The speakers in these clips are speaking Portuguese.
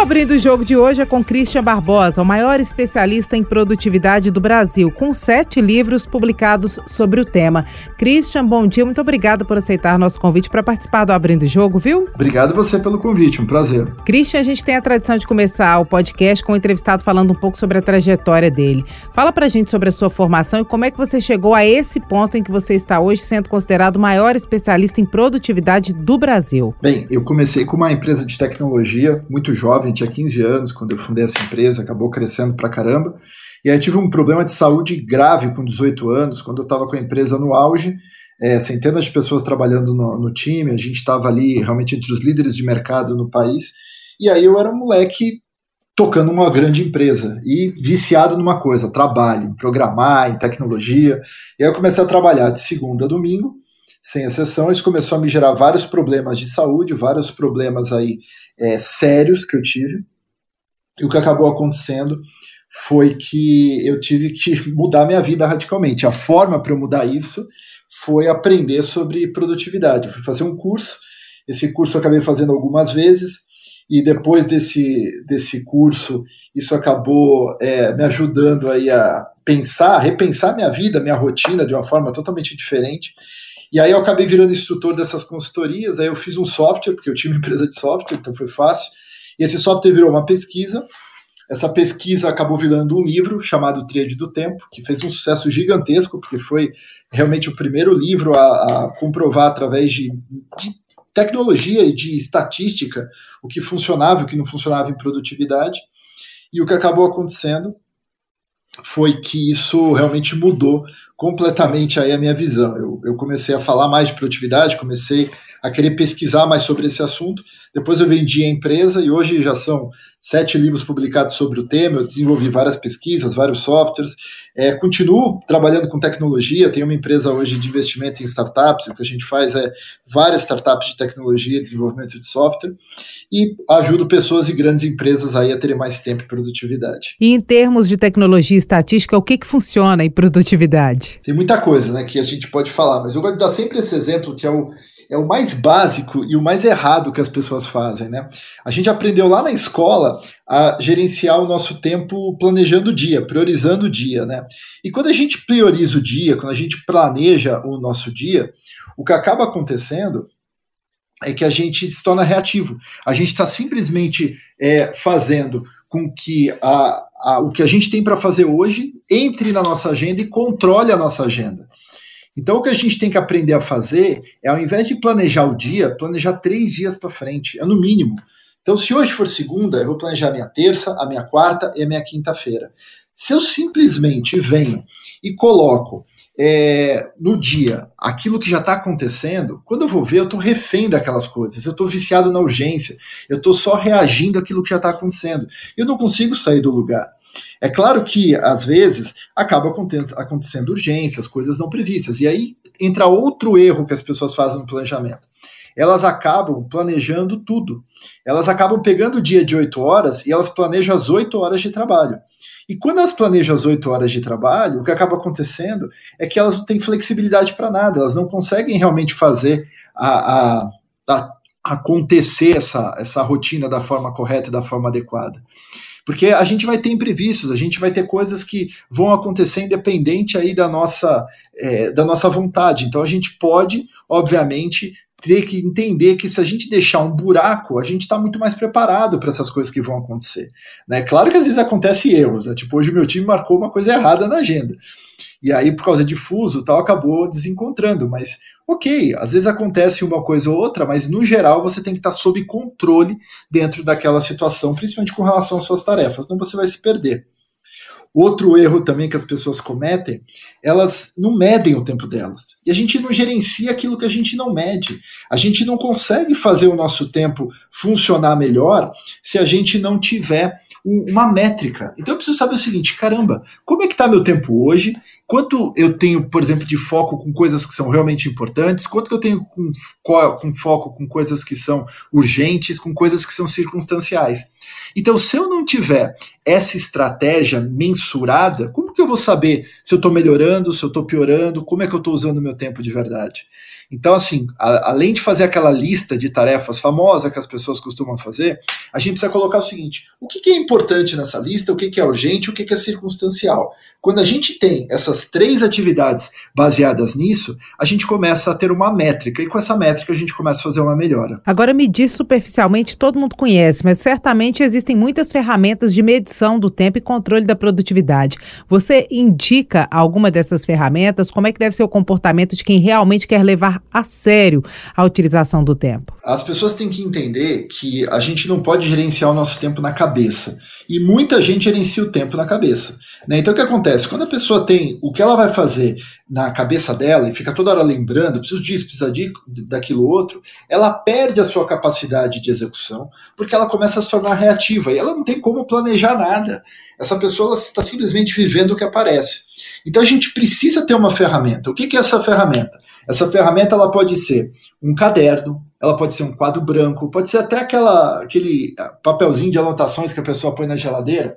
Abrindo o Jogo de hoje é com Christian Barbosa, o maior especialista em produtividade do Brasil, com sete livros publicados sobre o tema. Christian, bom dia, muito obrigada por aceitar nosso convite para participar do Abrindo o Jogo, viu? Obrigado você pelo convite, um prazer. Christian, a gente tem a tradição de começar o podcast com o entrevistado falando um pouco sobre a trajetória dele. Fala pra gente sobre a sua formação e como é que você chegou a esse ponto em que você está hoje, sendo considerado o maior especialista em produtividade do Brasil. Bem, eu comecei com uma empresa de tecnologia muito jovem jovem, tinha 15 anos quando eu fundei essa empresa, acabou crescendo pra caramba. E aí tive um problema de saúde grave com 18 anos, quando eu estava com a empresa no auge, é, centenas de pessoas trabalhando no, no time, a gente estava ali realmente entre os líderes de mercado no país. E aí eu era um moleque tocando uma grande empresa e viciado numa coisa, trabalho, programar, em tecnologia. E aí eu comecei a trabalhar de segunda a domingo, sem exceção, isso começou a me gerar vários problemas de saúde, vários problemas aí é, sérios que eu tive. E o que acabou acontecendo foi que eu tive que mudar minha vida radicalmente. A forma para eu mudar isso foi aprender sobre produtividade. Eu fui fazer um curso, esse curso eu acabei fazendo algumas vezes, e depois desse, desse curso, isso acabou é, me ajudando aí a pensar, repensar minha vida, minha rotina de uma forma totalmente diferente. E aí eu acabei virando instrutor dessas consultorias, aí eu fiz um software, porque eu tinha uma empresa de software, então foi fácil. E esse software virou uma pesquisa. Essa pesquisa acabou virando um livro chamado Tríade do Tempo, que fez um sucesso gigantesco, porque foi realmente o primeiro livro a, a comprovar através de, de tecnologia e de estatística o que funcionava e o que não funcionava em produtividade. E o que acabou acontecendo foi que isso realmente mudou completamente aí a minha visão. Eu, eu comecei a falar mais de produtividade, comecei a querer pesquisar mais sobre esse assunto. Depois eu vendi a empresa e hoje já são sete livros publicados sobre o tema. Eu desenvolvi várias pesquisas, vários softwares. É, continuo trabalhando com tecnologia. Tenho uma empresa hoje de investimento em startups. O que a gente faz é várias startups de tecnologia, desenvolvimento de software e ajudo pessoas e grandes empresas aí a terem mais tempo e produtividade. E em termos de tecnologia e estatística, o que, que funciona em produtividade? Tem muita coisa né, que a gente pode falar, mas eu gosto de dar sempre esse exemplo que é o é o mais básico e o mais errado que as pessoas fazem, né? A gente aprendeu lá na escola a gerenciar o nosso tempo planejando o dia, priorizando o dia, né? E quando a gente prioriza o dia, quando a gente planeja o nosso dia, o que acaba acontecendo é que a gente se torna reativo. A gente está simplesmente é, fazendo com que a, a, o que a gente tem para fazer hoje entre na nossa agenda e controle a nossa agenda. Então, o que a gente tem que aprender a fazer é, ao invés de planejar o dia, planejar três dias para frente, é no mínimo. Então, se hoje for segunda, eu vou planejar a minha terça, a minha quarta e a minha quinta-feira. Se eu simplesmente venho e coloco é, no dia aquilo que já está acontecendo, quando eu vou ver, eu estou refém daquelas coisas, eu estou viciado na urgência, eu estou só reagindo àquilo que já está acontecendo. Eu não consigo sair do lugar. É claro que, às vezes, acaba acontecendo urgências, coisas não previstas. E aí entra outro erro que as pessoas fazem no planejamento. Elas acabam planejando tudo. Elas acabam pegando o dia de 8 horas e elas planejam as 8 horas de trabalho. E quando elas planejam as 8 horas de trabalho, o que acaba acontecendo é que elas não têm flexibilidade para nada, elas não conseguem realmente fazer a, a, a acontecer essa, essa rotina da forma correta e da forma adequada. Porque a gente vai ter imprevistos, a gente vai ter coisas que vão acontecer independente aí da nossa, é, da nossa vontade. Então a gente pode, obviamente, ter que entender que se a gente deixar um buraco, a gente está muito mais preparado para essas coisas que vão acontecer. Né? Claro que às vezes acontece erros, né? tipo hoje o meu time marcou uma coisa errada na agenda. E aí, por causa de fuso tal, acabou desencontrando. Mas, ok, às vezes acontece uma coisa ou outra, mas no geral você tem que estar sob controle dentro daquela situação, principalmente com relação às suas tarefas, senão você vai se perder. Outro erro também que as pessoas cometem, elas não medem o tempo delas. E a gente não gerencia aquilo que a gente não mede. A gente não consegue fazer o nosso tempo funcionar melhor se a gente não tiver uma métrica. Então eu preciso saber o seguinte: caramba, como é que está meu tempo hoje? Quanto eu tenho, por exemplo, de foco com coisas que são realmente importantes? Quanto que eu tenho com, com foco com coisas que são urgentes, com coisas que são circunstanciais? Então, se eu não tiver essa estratégia mensurada, como vou saber se eu estou melhorando, se eu estou piorando, como é que eu estou usando o meu tempo de verdade? Então, assim, a, além de fazer aquela lista de tarefas famosa que as pessoas costumam fazer, a gente precisa colocar o seguinte: o que, que é importante nessa lista, o que, que é urgente, o que, que é circunstancial. Quando a gente tem essas três atividades baseadas nisso, a gente começa a ter uma métrica, e com essa métrica a gente começa a fazer uma melhora. Agora, medir superficialmente todo mundo conhece, mas certamente existem muitas ferramentas de medição do tempo e controle da produtividade. Você indica alguma dessas ferramentas? Como é que deve ser o comportamento de quem realmente quer levar a sério a utilização do tempo? As pessoas têm que entender que a gente não pode gerenciar o nosso tempo na cabeça. E muita gente gerencia o tempo na cabeça. Né? Então o que acontece? Quando a pessoa tem o que ela vai fazer na cabeça dela e fica toda hora lembrando, preciso disso, precisa de, daquilo outro, ela perde a sua capacidade de execução, porque ela começa a se tornar reativa e ela não tem como planejar nada. Essa pessoa está simplesmente vivendo o que aparece. Então a gente precisa ter uma ferramenta. O que, que é essa ferramenta? Essa ferramenta ela pode ser um caderno, ela pode ser um quadro branco, pode ser até aquela, aquele papelzinho de anotações que a pessoa põe na geladeira,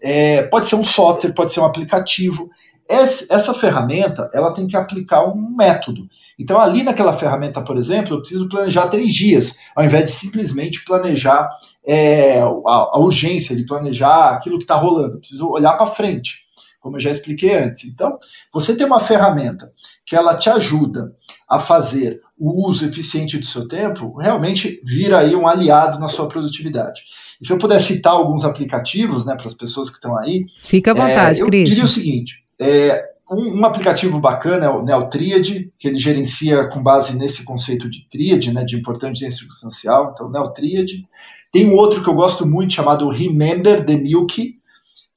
é, pode ser um software, pode ser um aplicativo. Essa, essa ferramenta ela tem que aplicar um método. Então, ali naquela ferramenta, por exemplo, eu preciso planejar três dias, ao invés de simplesmente planejar é, a, a, urgência, de planejar aquilo que está rolando. Eu preciso olhar para frente, como eu já expliquei antes. Então, você tem uma ferramenta que ela te ajuda a fazer o uso eficiente do seu tempo, realmente vira aí um aliado na sua produtividade. E se eu puder citar alguns aplicativos, né, para as pessoas que estão aí. Fica à vontade, é, Cris. Eu diria o seguinte: é, um, um, aplicativo bacana é o NeoTriad, que ele gerencia com base nesse conceito de tríade, né, de importante e circunstancial, então NeoTriad. Tem um outro que eu gosto muito chamado Remember the Milk,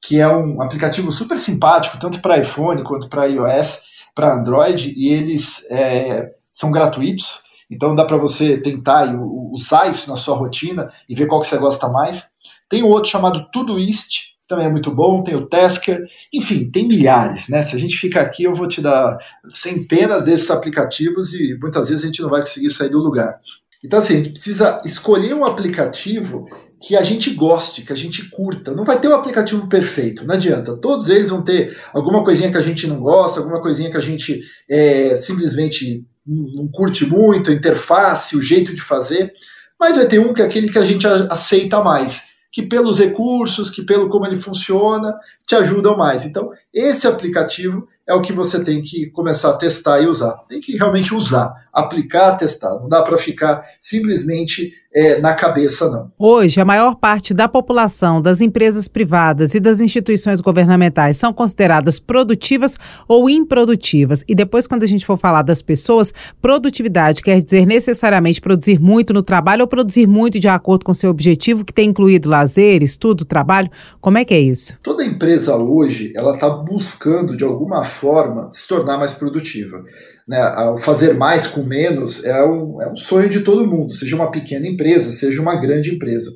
que é um aplicativo super simpático, tanto para iPhone quanto para iOS, para Android, e eles é, são gratuitos. Então dá para você tentar usar isso na sua rotina e ver qual que você gosta mais. Tem um outro chamado Todoist, também é muito bom, tem o Tasker, enfim, tem milhares, né? Se a gente ficar aqui, eu vou te dar centenas desses aplicativos e muitas vezes a gente não vai conseguir sair do lugar. Então, assim, a gente precisa escolher um aplicativo que a gente goste, que a gente curta. Não vai ter um aplicativo perfeito, não adianta. Todos eles vão ter alguma coisinha que a gente não gosta, alguma coisinha que a gente é, simplesmente não curte muito, a interface, o jeito de fazer, mas vai ter um que é aquele que a gente aceita mais, que pelos recursos, que pelo como ele funciona, te ajudam mais. Então, esse aplicativo é o que você tem que começar a testar e usar. Tem que realmente usar, aplicar, testar. Não dá para ficar simplesmente é, na cabeça, não. Hoje, a maior parte da população, das empresas privadas e das instituições governamentais são consideradas produtivas ou improdutivas. E depois, quando a gente for falar das pessoas, produtividade quer dizer necessariamente produzir muito no trabalho ou produzir muito de acordo com seu objetivo, que tem incluído lazer, estudo, trabalho. Como é que é isso? Toda empresa hoje, ela está buscando, de alguma forma, se tornar mais produtiva. Né? O fazer mais com menos é um, é um sonho de todo mundo, seja uma pequena empresa, seja uma grande empresa.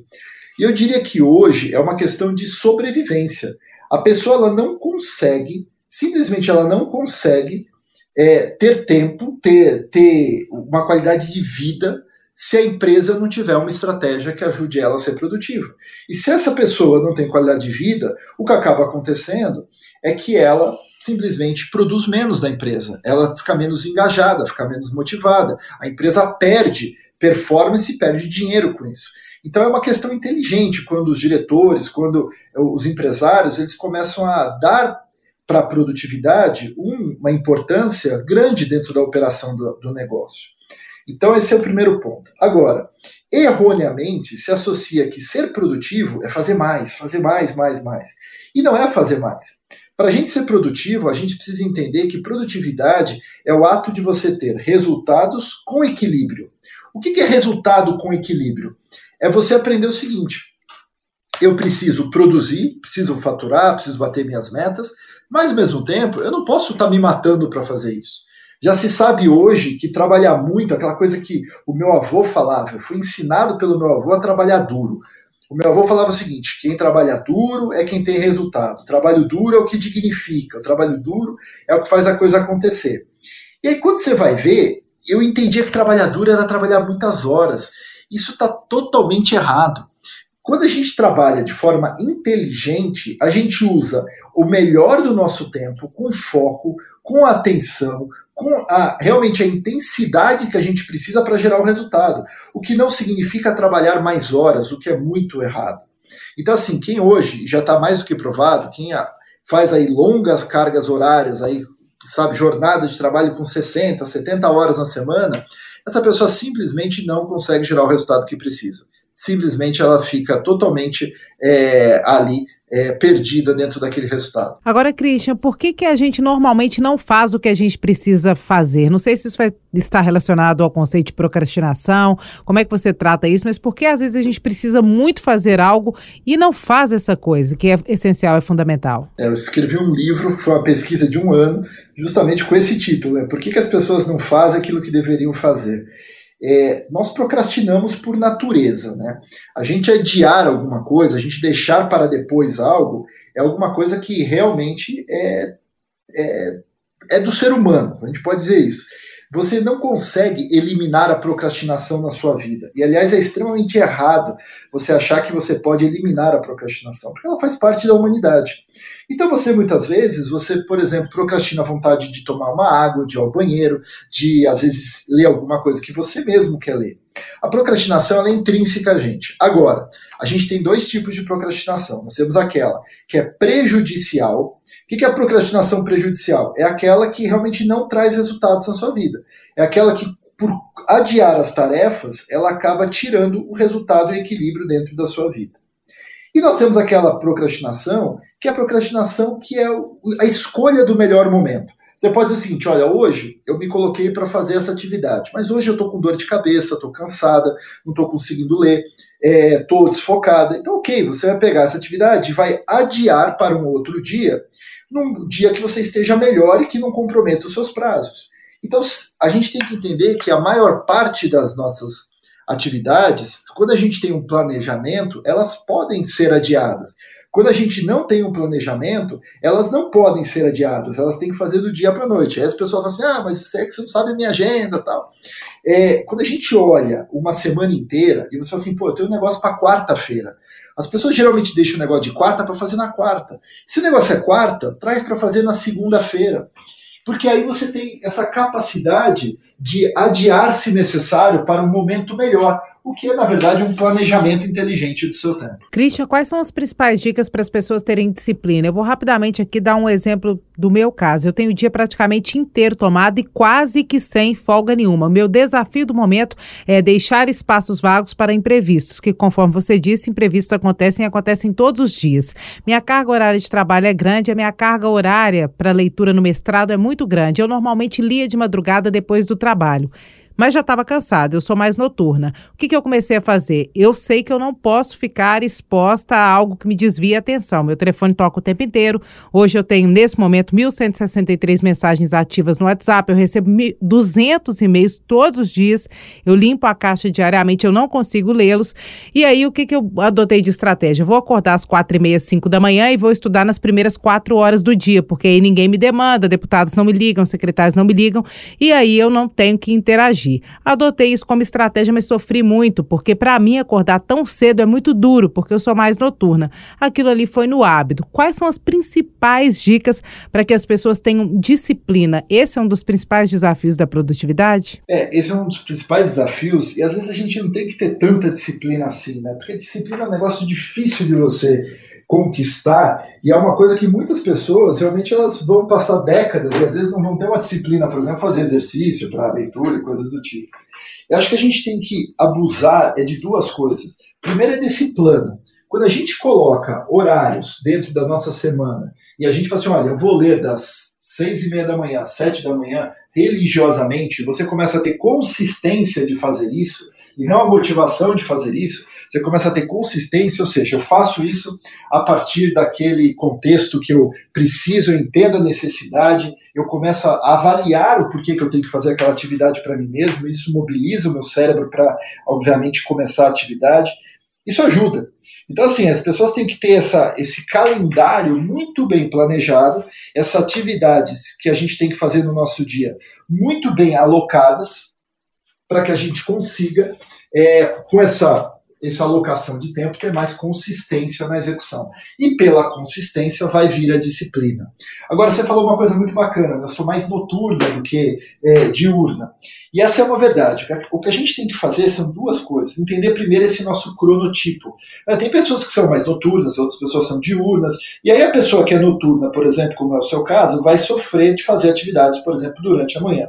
E eu diria que hoje é uma questão de sobrevivência. A pessoa ela não consegue, simplesmente ela não consegue é, ter tempo, ter, ter uma qualidade de vida se a empresa não tiver uma estratégia que ajude ela a ser produtiva. E se essa pessoa não tem qualidade de vida, o que acaba acontecendo é que ela simplesmente produz menos da empresa, ela fica menos engajada, fica menos motivada, a empresa perde performance e perde dinheiro com isso. Então é uma questão inteligente quando os diretores, quando os empresários, eles começam a dar para a produtividade uma importância grande dentro da operação do, do negócio. Então, esse é o primeiro ponto. Agora, erroneamente se associa que ser produtivo é fazer mais, fazer mais, mais, mais. E não é fazer mais. Para a gente ser produtivo, a gente precisa entender que produtividade é o ato de você ter resultados com equilíbrio. O que é resultado com equilíbrio? É você aprender o seguinte: eu preciso produzir, preciso faturar, preciso bater minhas metas, mas ao mesmo tempo eu não posso estar tá me matando para fazer isso. Já se sabe hoje que trabalhar muito, aquela coisa que o meu avô falava, eu fui ensinado pelo meu avô a trabalhar duro. O meu avô falava o seguinte: quem trabalha duro é quem tem resultado. O trabalho duro é o que dignifica, o trabalho duro é o que faz a coisa acontecer. E aí, quando você vai ver, eu entendia que trabalhar duro era trabalhar muitas horas. Isso está totalmente errado. Quando a gente trabalha de forma inteligente, a gente usa o melhor do nosso tempo com foco, com atenção, com a, realmente a intensidade que a gente precisa para gerar o resultado. O que não significa trabalhar mais horas, o que é muito errado. Então, assim, quem hoje já está mais do que provado, quem faz aí longas cargas horárias, aí, sabe, jornada de trabalho com 60, 70 horas na semana, essa pessoa simplesmente não consegue gerar o resultado que precisa. Simplesmente ela fica totalmente é, ali é, perdida dentro daquele resultado. Agora, Christian, por que, que a gente normalmente não faz o que a gente precisa fazer? Não sei se isso vai estar relacionado ao conceito de procrastinação, como é que você trata isso, mas por que às vezes a gente precisa muito fazer algo e não faz essa coisa, que é essencial, é fundamental? É, eu escrevi um livro, foi uma pesquisa de um ano, justamente com esse título, né? Por que, que as pessoas não fazem aquilo que deveriam fazer? É, nós procrastinamos por natureza. Né? A gente adiar alguma coisa, a gente deixar para depois algo, é alguma coisa que realmente é, é, é do ser humano, a gente pode dizer isso. Você não consegue eliminar a procrastinação na sua vida. E, aliás, é extremamente errado você achar que você pode eliminar a procrastinação, porque ela faz parte da humanidade. Então, você, muitas vezes, você, por exemplo, procrastina a vontade de tomar uma água, de ir ao banheiro, de, às vezes, ler alguma coisa que você mesmo quer ler. A procrastinação é intrínseca a gente. Agora, a gente tem dois tipos de procrastinação. Nós temos aquela que é prejudicial. O que é a procrastinação prejudicial? É aquela que realmente não traz resultados na sua vida. É aquela que, por adiar as tarefas, ela acaba tirando o resultado e o equilíbrio dentro da sua vida. E nós temos aquela procrastinação, que é a procrastinação que é a escolha do melhor momento. Você pode dizer o seguinte: olha, hoje eu me coloquei para fazer essa atividade, mas hoje eu estou com dor de cabeça, estou cansada, não estou conseguindo ler, estou é, desfocada. Então, ok, você vai pegar essa atividade e vai adiar para um outro dia, num dia que você esteja melhor e que não comprometa os seus prazos. Então, a gente tem que entender que a maior parte das nossas atividades, quando a gente tem um planejamento, elas podem ser adiadas. Quando a gente não tem um planejamento, elas não podem ser adiadas, elas têm que fazer do dia para a noite. Aí as pessoas falam assim: ah, mas é que você não sabe a minha agenda tal. É, quando a gente olha uma semana inteira e você fala assim, pô, eu tenho um negócio para quarta-feira. As pessoas geralmente deixam o negócio de quarta para fazer na quarta. Se o negócio é quarta, traz para fazer na segunda-feira. Porque aí você tem essa capacidade de adiar, se necessário, para um momento melhor o que é, na verdade, um planejamento inteligente do seu tempo. Christian, quais são as principais dicas para as pessoas terem disciplina? Eu vou rapidamente aqui dar um exemplo do meu caso. Eu tenho o dia praticamente inteiro tomado e quase que sem folga nenhuma. Meu desafio do momento é deixar espaços vagos para imprevistos, que, conforme você disse, imprevistos acontecem e acontecem todos os dias. Minha carga horária de trabalho é grande, a minha carga horária para leitura no mestrado é muito grande. Eu normalmente lia de madrugada depois do trabalho mas já estava cansada, eu sou mais noturna. O que, que eu comecei a fazer? Eu sei que eu não posso ficar exposta a algo que me desvie a atenção. Meu telefone toca o tempo inteiro. Hoje eu tenho, nesse momento, 1.163 mensagens ativas no WhatsApp. Eu recebo 200 e-mails todos os dias. Eu limpo a caixa diariamente, eu não consigo lê-los. E aí, o que, que eu adotei de estratégia? Eu vou acordar às quatro e meia, cinco da manhã e vou estudar nas primeiras quatro horas do dia, porque aí ninguém me demanda, deputados não me ligam, secretários não me ligam, e aí eu não tenho que interagir Adotei isso como estratégia, mas sofri muito, porque para mim acordar tão cedo é muito duro, porque eu sou mais noturna. Aquilo ali foi no hábito. Quais são as principais dicas para que as pessoas tenham disciplina? Esse é um dos principais desafios da produtividade? É, esse é um dos principais desafios, e às vezes a gente não tem que ter tanta disciplina assim, né? Porque disciplina é um negócio difícil de você conquistar, e é uma coisa que muitas pessoas realmente elas vão passar décadas e às vezes não vão ter uma disciplina, por exemplo, fazer exercício para leitura e coisas do tipo. Eu acho que a gente tem que abusar é de duas coisas. Primeiro é desse plano. Quando a gente coloca horários dentro da nossa semana e a gente fala assim, olha, eu vou ler das seis e meia da manhã às sete da manhã religiosamente, você começa a ter consistência de fazer isso e não a motivação de fazer isso, você começa a ter consistência, ou seja, eu faço isso a partir daquele contexto que eu preciso, eu entendo a necessidade, eu começo a avaliar o porquê que eu tenho que fazer aquela atividade para mim mesmo, isso mobiliza o meu cérebro para, obviamente, começar a atividade. Isso ajuda. Então, assim, as pessoas têm que ter essa, esse calendário muito bem planejado, essas atividades que a gente tem que fazer no nosso dia muito bem alocadas, para que a gente consiga, é, com essa essa alocação de tempo, ter mais consistência na execução. E pela consistência vai vir a disciplina. Agora, você falou uma coisa muito bacana, né? eu sou mais noturna do que é, diurna. E essa é uma verdade. O que a gente tem que fazer são duas coisas. Entender primeiro esse nosso cronotipo. É, tem pessoas que são mais noturnas, outras pessoas são diurnas. E aí a pessoa que é noturna, por exemplo, como é o seu caso, vai sofrer de fazer atividades, por exemplo, durante a manhã.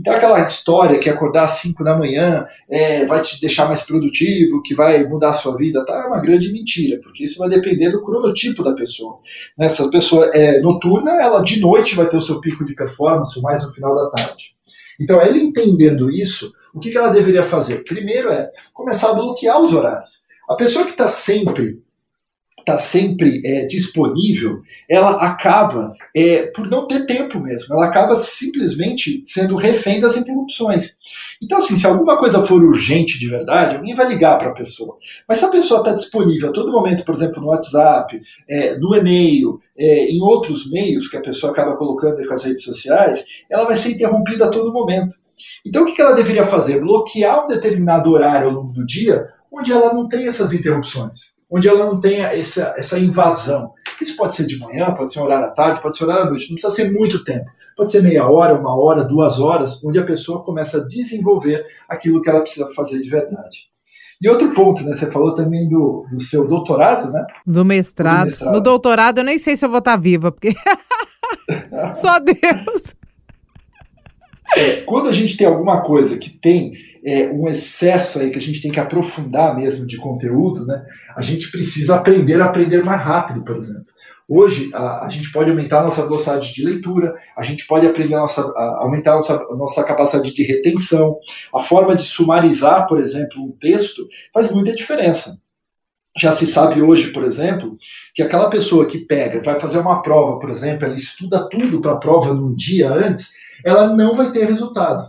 Então, aquela história que acordar às 5 da manhã é, vai te deixar mais produtivo, que vai mudar a sua vida, tá? é uma grande mentira, porque isso vai depender do cronotipo da pessoa. Né? Se a pessoa é noturna, ela de noite vai ter o seu pico de performance, mais no final da tarde. Então, ele entendendo isso, o que ela deveria fazer? Primeiro é começar a bloquear os horários. A pessoa que está sempre está sempre é, disponível, ela acaba é, por não ter tempo mesmo. Ela acaba simplesmente sendo refém das interrupções. Então, assim, se alguma coisa for urgente de verdade, alguém vai ligar para a pessoa. Mas se a pessoa está disponível a todo momento, por exemplo, no WhatsApp, é, no e-mail, é, em outros meios que a pessoa acaba colocando com as redes sociais, ela vai ser interrompida a todo momento. Então, o que ela deveria fazer? Bloquear um determinado horário ao longo do dia onde ela não tem essas interrupções onde ela não tenha essa, essa invasão. Isso pode ser de manhã, pode ser um horário à tarde, pode ser um horário à noite, não precisa ser muito tempo. Pode ser meia hora, uma hora, duas horas, onde a pessoa começa a desenvolver aquilo que ela precisa fazer de verdade. E outro ponto, né? Você falou também do, do seu doutorado, né? Do mestrado. do mestrado. No doutorado, eu nem sei se eu vou estar viva, porque. Só Deus. É, quando a gente tem alguma coisa que tem é, um excesso aí que a gente tem que aprofundar mesmo de conteúdo, né? A gente precisa aprender a aprender mais rápido, por exemplo. Hoje a, a gente pode aumentar a nossa velocidade de leitura, a gente pode aprender a nossa, a aumentar a nossa, a nossa capacidade de retenção, a forma de sumarizar, por exemplo, um texto faz muita diferença. Já se sabe hoje, por exemplo, que aquela pessoa que pega, vai fazer uma prova, por exemplo, ela estuda tudo para a prova num dia antes, ela não vai ter resultado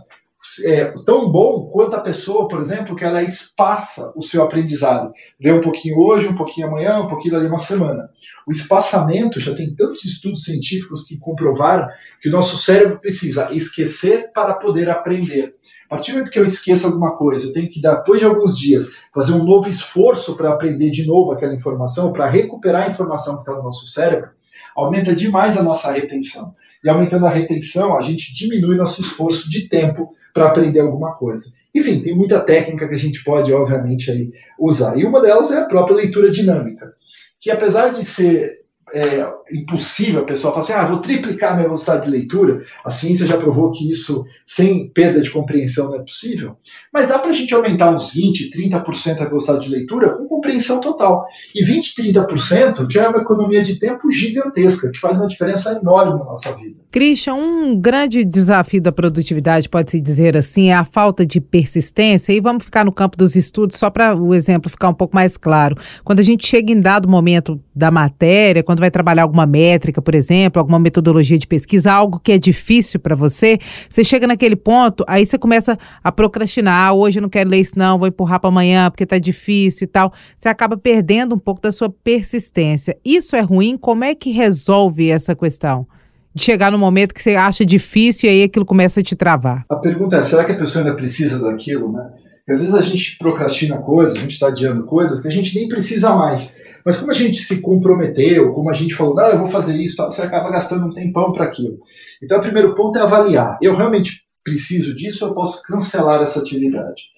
é, tão bom quanto a pessoa, por exemplo, que ela espaça o seu aprendizado. Vê um pouquinho hoje, um pouquinho amanhã, um pouquinho dali uma semana. O espaçamento, já tem tantos estudos científicos que comprovaram que o nosso cérebro precisa esquecer para poder aprender. A partir do momento que eu esqueço alguma coisa, eu tenho que, depois de alguns dias, fazer um novo esforço para aprender de novo aquela informação, para recuperar a informação que está no nosso cérebro, aumenta demais a nossa retenção. E aumentando a retenção, a gente diminui nosso esforço de tempo para aprender alguma coisa. Enfim, tem muita técnica que a gente pode, obviamente, aí, usar. E uma delas é a própria leitura dinâmica, que apesar de ser é, impossível a pessoa falar assim, ah, vou triplicar minha velocidade de leitura. A ciência já provou que isso, sem perda de compreensão, não é possível. Mas dá para a gente aumentar uns 20%, 30% a velocidade de leitura com compreensão total. E 20%, 30% já é uma economia de tempo gigantesca, que faz uma diferença enorme na nossa vida. Christian, um grande desafio da produtividade, pode-se dizer assim, é a falta de persistência. E vamos ficar no campo dos estudos, só para o exemplo ficar um pouco mais claro. Quando a gente chega em dado momento da matéria, quando vai trabalhar alguma métrica, por exemplo, alguma metodologia de pesquisa, algo que é difícil para você, você chega naquele ponto, aí você começa a procrastinar. Ah, hoje eu não quero ler isso, não, vou empurrar para amanhã porque está difícil e tal. Você acaba perdendo um pouco da sua persistência. Isso é ruim? Como é que resolve essa questão? De chegar no momento que você acha difícil e aí aquilo começa a te travar. A pergunta é: será que a pessoa ainda precisa daquilo, né? Porque às vezes a gente procrastina coisas, a gente está adiando coisas que a gente nem precisa mais. Mas como a gente se comprometeu, como a gente falou, ah, eu vou fazer isso, você acaba gastando um tempão para aquilo. Então, o primeiro ponto é avaliar. Eu realmente preciso disso, eu posso cancelar essa atividade.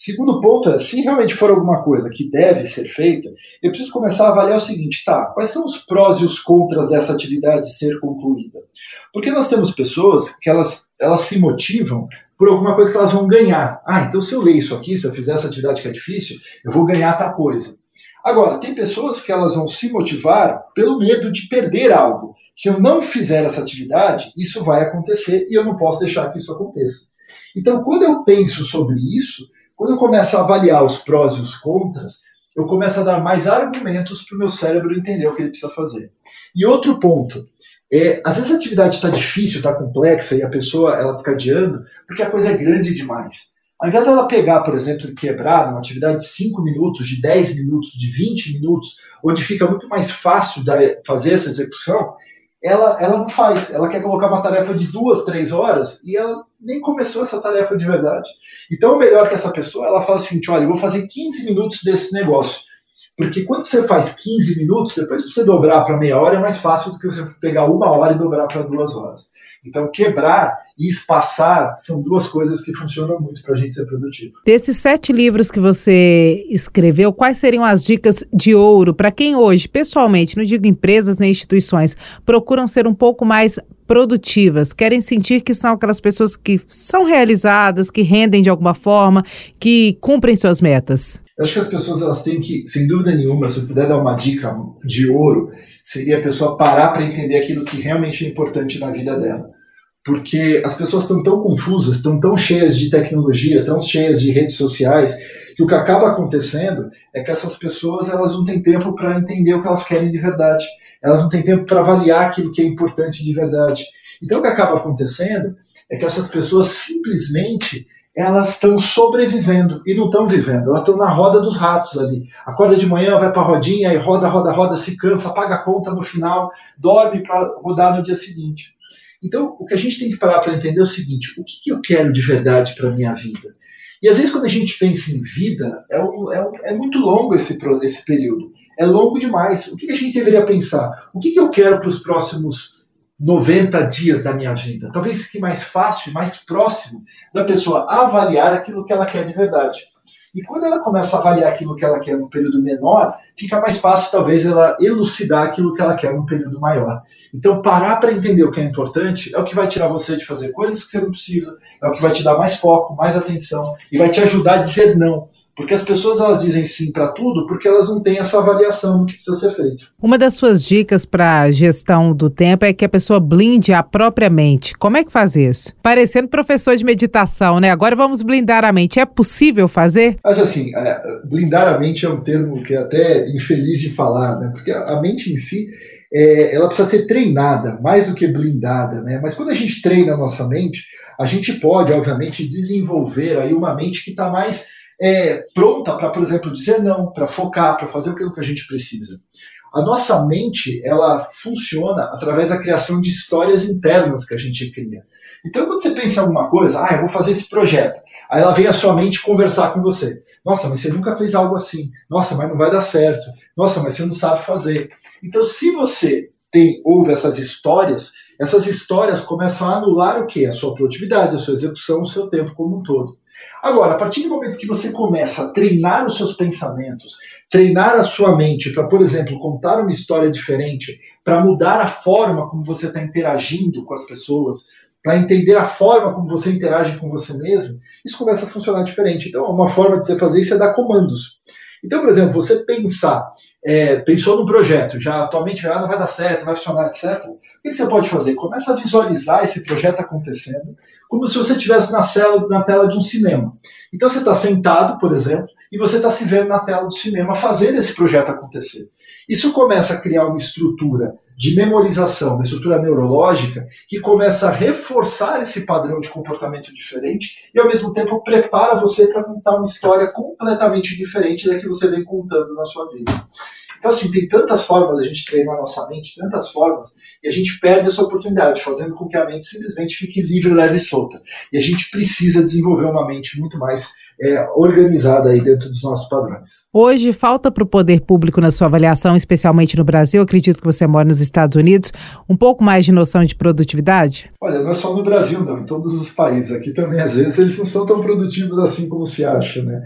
Segundo ponto é, se realmente for alguma coisa que deve ser feita, eu preciso começar a avaliar o seguinte, tá, quais são os prós e os contras dessa atividade ser concluída? Porque nós temos pessoas que elas, elas se motivam por alguma coisa que elas vão ganhar. Ah, então se eu ler isso aqui, se eu fizer essa atividade que é difícil, eu vou ganhar tal coisa. Agora, tem pessoas que elas vão se motivar pelo medo de perder algo. Se eu não fizer essa atividade, isso vai acontecer e eu não posso deixar que isso aconteça. Então, quando eu penso sobre isso, quando eu começo a avaliar os prós e os contras, eu começo a dar mais argumentos para o meu cérebro entender o que ele precisa fazer. E outro ponto, é, às vezes a atividade está difícil, está complexa e a pessoa ela fica adiando porque a coisa é grande demais. Ao invés dela pegar, por exemplo, e quebrar uma atividade de 5 minutos, de 10 minutos, de 20 minutos, onde fica muito mais fácil fazer essa execução, ela, ela não faz. Ela quer colocar uma tarefa de duas, três horas e ela nem começou essa tarefa de verdade. Então, o melhor que essa pessoa, ela fala assim: olha, eu vou fazer 15 minutos desse negócio. Porque quando você faz 15 minutos, depois você dobrar para meia hora é mais fácil do que você pegar uma hora e dobrar para duas horas. Então, quebrar e espaçar são duas coisas que funcionam muito para a gente ser produtivo. Desses sete livros que você escreveu, quais seriam as dicas de ouro para quem hoje, pessoalmente, não digo empresas nem instituições, procuram ser um pouco mais produtivas, querem sentir que são aquelas pessoas que são realizadas, que rendem de alguma forma, que cumprem suas metas? Eu acho que as pessoas elas têm que, sem dúvida nenhuma, se eu puder dar uma dica de ouro, seria a pessoa parar para entender aquilo que realmente é importante na vida dela. Porque as pessoas estão tão confusas, estão tão cheias de tecnologia, tão cheias de redes sociais, que o que acaba acontecendo é que essas pessoas elas não têm tempo para entender o que elas querem de verdade. Elas não têm tempo para avaliar aquilo que é importante de verdade. Então o que acaba acontecendo é que essas pessoas simplesmente elas estão sobrevivendo e não estão vivendo. Elas estão na roda dos ratos ali. Acorda de manhã, vai para a rodinha, e roda, roda, roda, se cansa, paga a conta no final, dorme para rodar no dia seguinte. Então, o que a gente tem que parar para entender é o seguinte: o que, que eu quero de verdade para a minha vida? E às vezes, quando a gente pensa em vida, é, um, é, um, é muito longo esse, esse período. É longo demais. O que, que a gente deveria pensar? O que, que eu quero para os próximos 90 dias da minha vida. Talvez fique mais fácil, mais próximo da pessoa avaliar aquilo que ela quer de verdade. E quando ela começa a avaliar aquilo que ela quer num período menor, fica mais fácil, talvez, ela elucidar aquilo que ela quer num período maior. Então, parar para entender o que é importante é o que vai tirar você de fazer coisas que você não precisa, é o que vai te dar mais foco, mais atenção e vai te ajudar a dizer não. Porque as pessoas elas dizem sim para tudo porque elas não têm essa avaliação do que precisa ser feito. Uma das suas dicas para gestão do tempo é que a pessoa blinde a própria mente. Como é que faz isso? Parecendo professor de meditação, né? Agora vamos blindar a mente. É possível fazer? Acho assim, é, blindar a mente é um termo que é até infeliz de falar, né? Porque a mente em si é, ela precisa ser treinada, mais do que blindada, né? Mas quando a gente treina a nossa mente, a gente pode, obviamente, desenvolver aí uma mente que está mais é, pronta para, por exemplo, dizer não, para focar, para fazer aquilo que a gente precisa. A nossa mente, ela funciona através da criação de histórias internas que a gente cria. Então, quando você pensa em alguma coisa, ah, eu vou fazer esse projeto, aí ela vem a sua mente conversar com você. Nossa, mas você nunca fez algo assim. Nossa, mas não vai dar certo. Nossa, mas você não sabe fazer. Então, se você tem ouve essas histórias, essas histórias começam a anular o quê? A sua produtividade, a sua execução, o seu tempo como um todo. Agora, a partir do momento que você começa a treinar os seus pensamentos, treinar a sua mente para, por exemplo, contar uma história diferente, para mudar a forma como você está interagindo com as pessoas, para entender a forma como você interage com você mesmo, isso começa a funcionar diferente. Então, uma forma de você fazer isso é dar comandos. Então, por exemplo, você pensar, é, pensou num projeto, já atualmente ah, não vai dar certo, vai funcionar, etc. O que você pode fazer? Começa a visualizar esse projeto acontecendo, como se você estivesse na, na tela de um cinema. Então você está sentado, por exemplo, e você está se vendo na tela do cinema fazendo esse projeto acontecer. Isso começa a criar uma estrutura de memorização, uma estrutura neurológica, que começa a reforçar esse padrão de comportamento diferente e, ao mesmo tempo, prepara você para contar uma história completamente diferente da que você vem contando na sua vida. Então, assim, tem tantas formas da gente treinar a nossa mente, tantas formas, e a gente perde essa oportunidade, fazendo com que a mente simplesmente fique livre, leve e solta. E a gente precisa desenvolver uma mente muito mais é, organizada aí dentro dos nossos padrões. Hoje, falta para o poder público na sua avaliação, especialmente no Brasil, acredito que você mora nos Estados Unidos, um pouco mais de noção de produtividade? Olha, não é só no Brasil, não, em todos os países. Aqui também, às vezes, eles não são tão produtivos assim como se acha, né?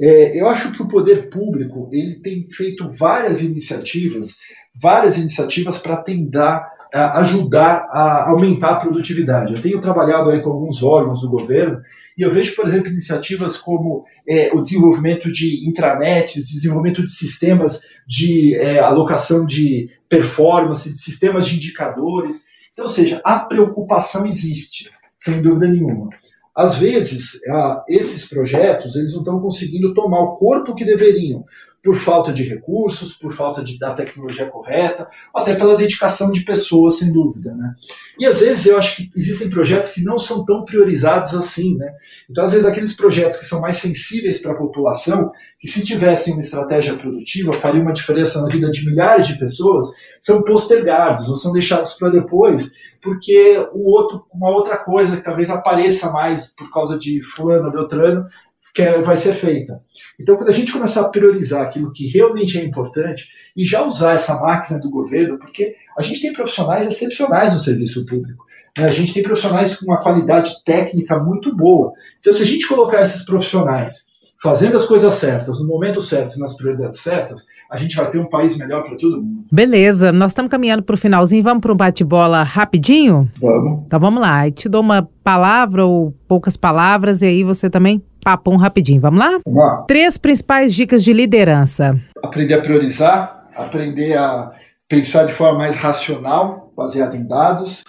É, eu acho que o poder público ele tem feito várias iniciativas, várias iniciativas para tentar ajudar a aumentar a produtividade. Eu tenho trabalhado aí com alguns órgãos do governo e eu vejo, por exemplo, iniciativas como é, o desenvolvimento de intranets, desenvolvimento de sistemas de é, alocação de performance, de sistemas de indicadores. Então, ou seja, a preocupação existe, sem dúvida nenhuma. Às vezes, esses projetos eles não estão conseguindo tomar o corpo que deveriam, por falta de recursos, por falta de, da tecnologia correta, até pela dedicação de pessoas, sem dúvida. Né? E às vezes eu acho que existem projetos que não são tão priorizados assim. Né? Então, às vezes, aqueles projetos que são mais sensíveis para a população, que se tivessem uma estratégia produtiva, faria uma diferença na vida de milhares de pessoas, são postergados ou são deixados para depois, porque outro, uma outra coisa que talvez apareça mais por causa de fulano, beltrano, que é, vai ser feita. Então, quando a gente começar a priorizar aquilo que realmente é importante e já usar essa máquina do governo, porque a gente tem profissionais excepcionais no serviço público. Né? A gente tem profissionais com uma qualidade técnica muito boa. Então, se a gente colocar esses profissionais fazendo as coisas certas, no momento certo nas prioridades certas, a gente vai ter um país melhor para todo mundo. Beleza, nós estamos caminhando para o finalzinho. Vamos para um bate-bola rapidinho? Vamos. Então vamos lá. Eu te dou uma palavra ou poucas palavras e aí você também papum rapidinho. Vamos lá? Vamos lá. Três principais dicas de liderança. Aprender a priorizar, aprender a pensar de forma mais racional, baseada em dados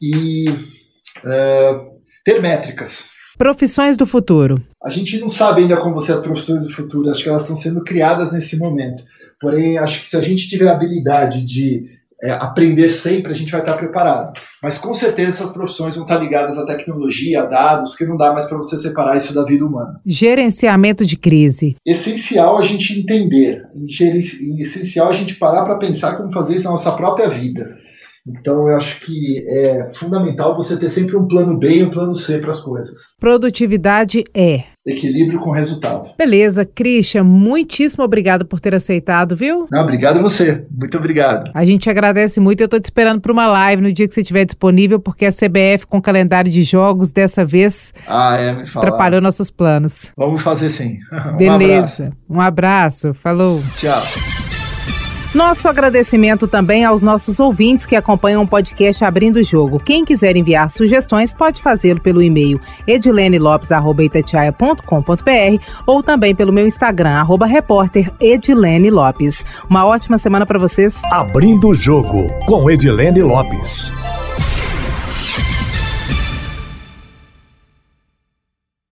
e uh, ter métricas. Profissões do futuro. A gente não sabe ainda como vão ser as profissões do futuro, acho que elas estão sendo criadas nesse momento. Porém, acho que se a gente tiver a habilidade de é, aprender sempre, a gente vai estar preparado. Mas com certeza essas profissões vão estar ligadas à tecnologia, a dados, que não dá mais para você separar isso da vida humana. Gerenciamento de crise. Essencial a gente entender, essencial a gente parar para pensar como fazer isso na nossa própria vida. Então, eu acho que é fundamental você ter sempre um plano B e um plano C para as coisas. Produtividade é. Equilíbrio com resultado. Beleza, Christian, muitíssimo obrigado por ter aceitado, viu? Não, obrigado a você. Muito obrigado. A gente agradece muito. Eu estou te esperando para uma live no dia que você estiver disponível, porque a CBF com calendário de jogos dessa vez ah, é, me fala. atrapalhou nossos planos. Vamos fazer sim. um Beleza. Abraço. Um abraço. Falou. Tchau. Nosso agradecimento também aos nossos ouvintes que acompanham o podcast Abrindo o Jogo. Quem quiser enviar sugestões pode fazê-lo pelo e-mail edilenelopes.com.br ou também pelo meu Instagram, arroba repórter Edilene Lopes. Uma ótima semana para vocês. Abrindo o Jogo com Edilene Lopes.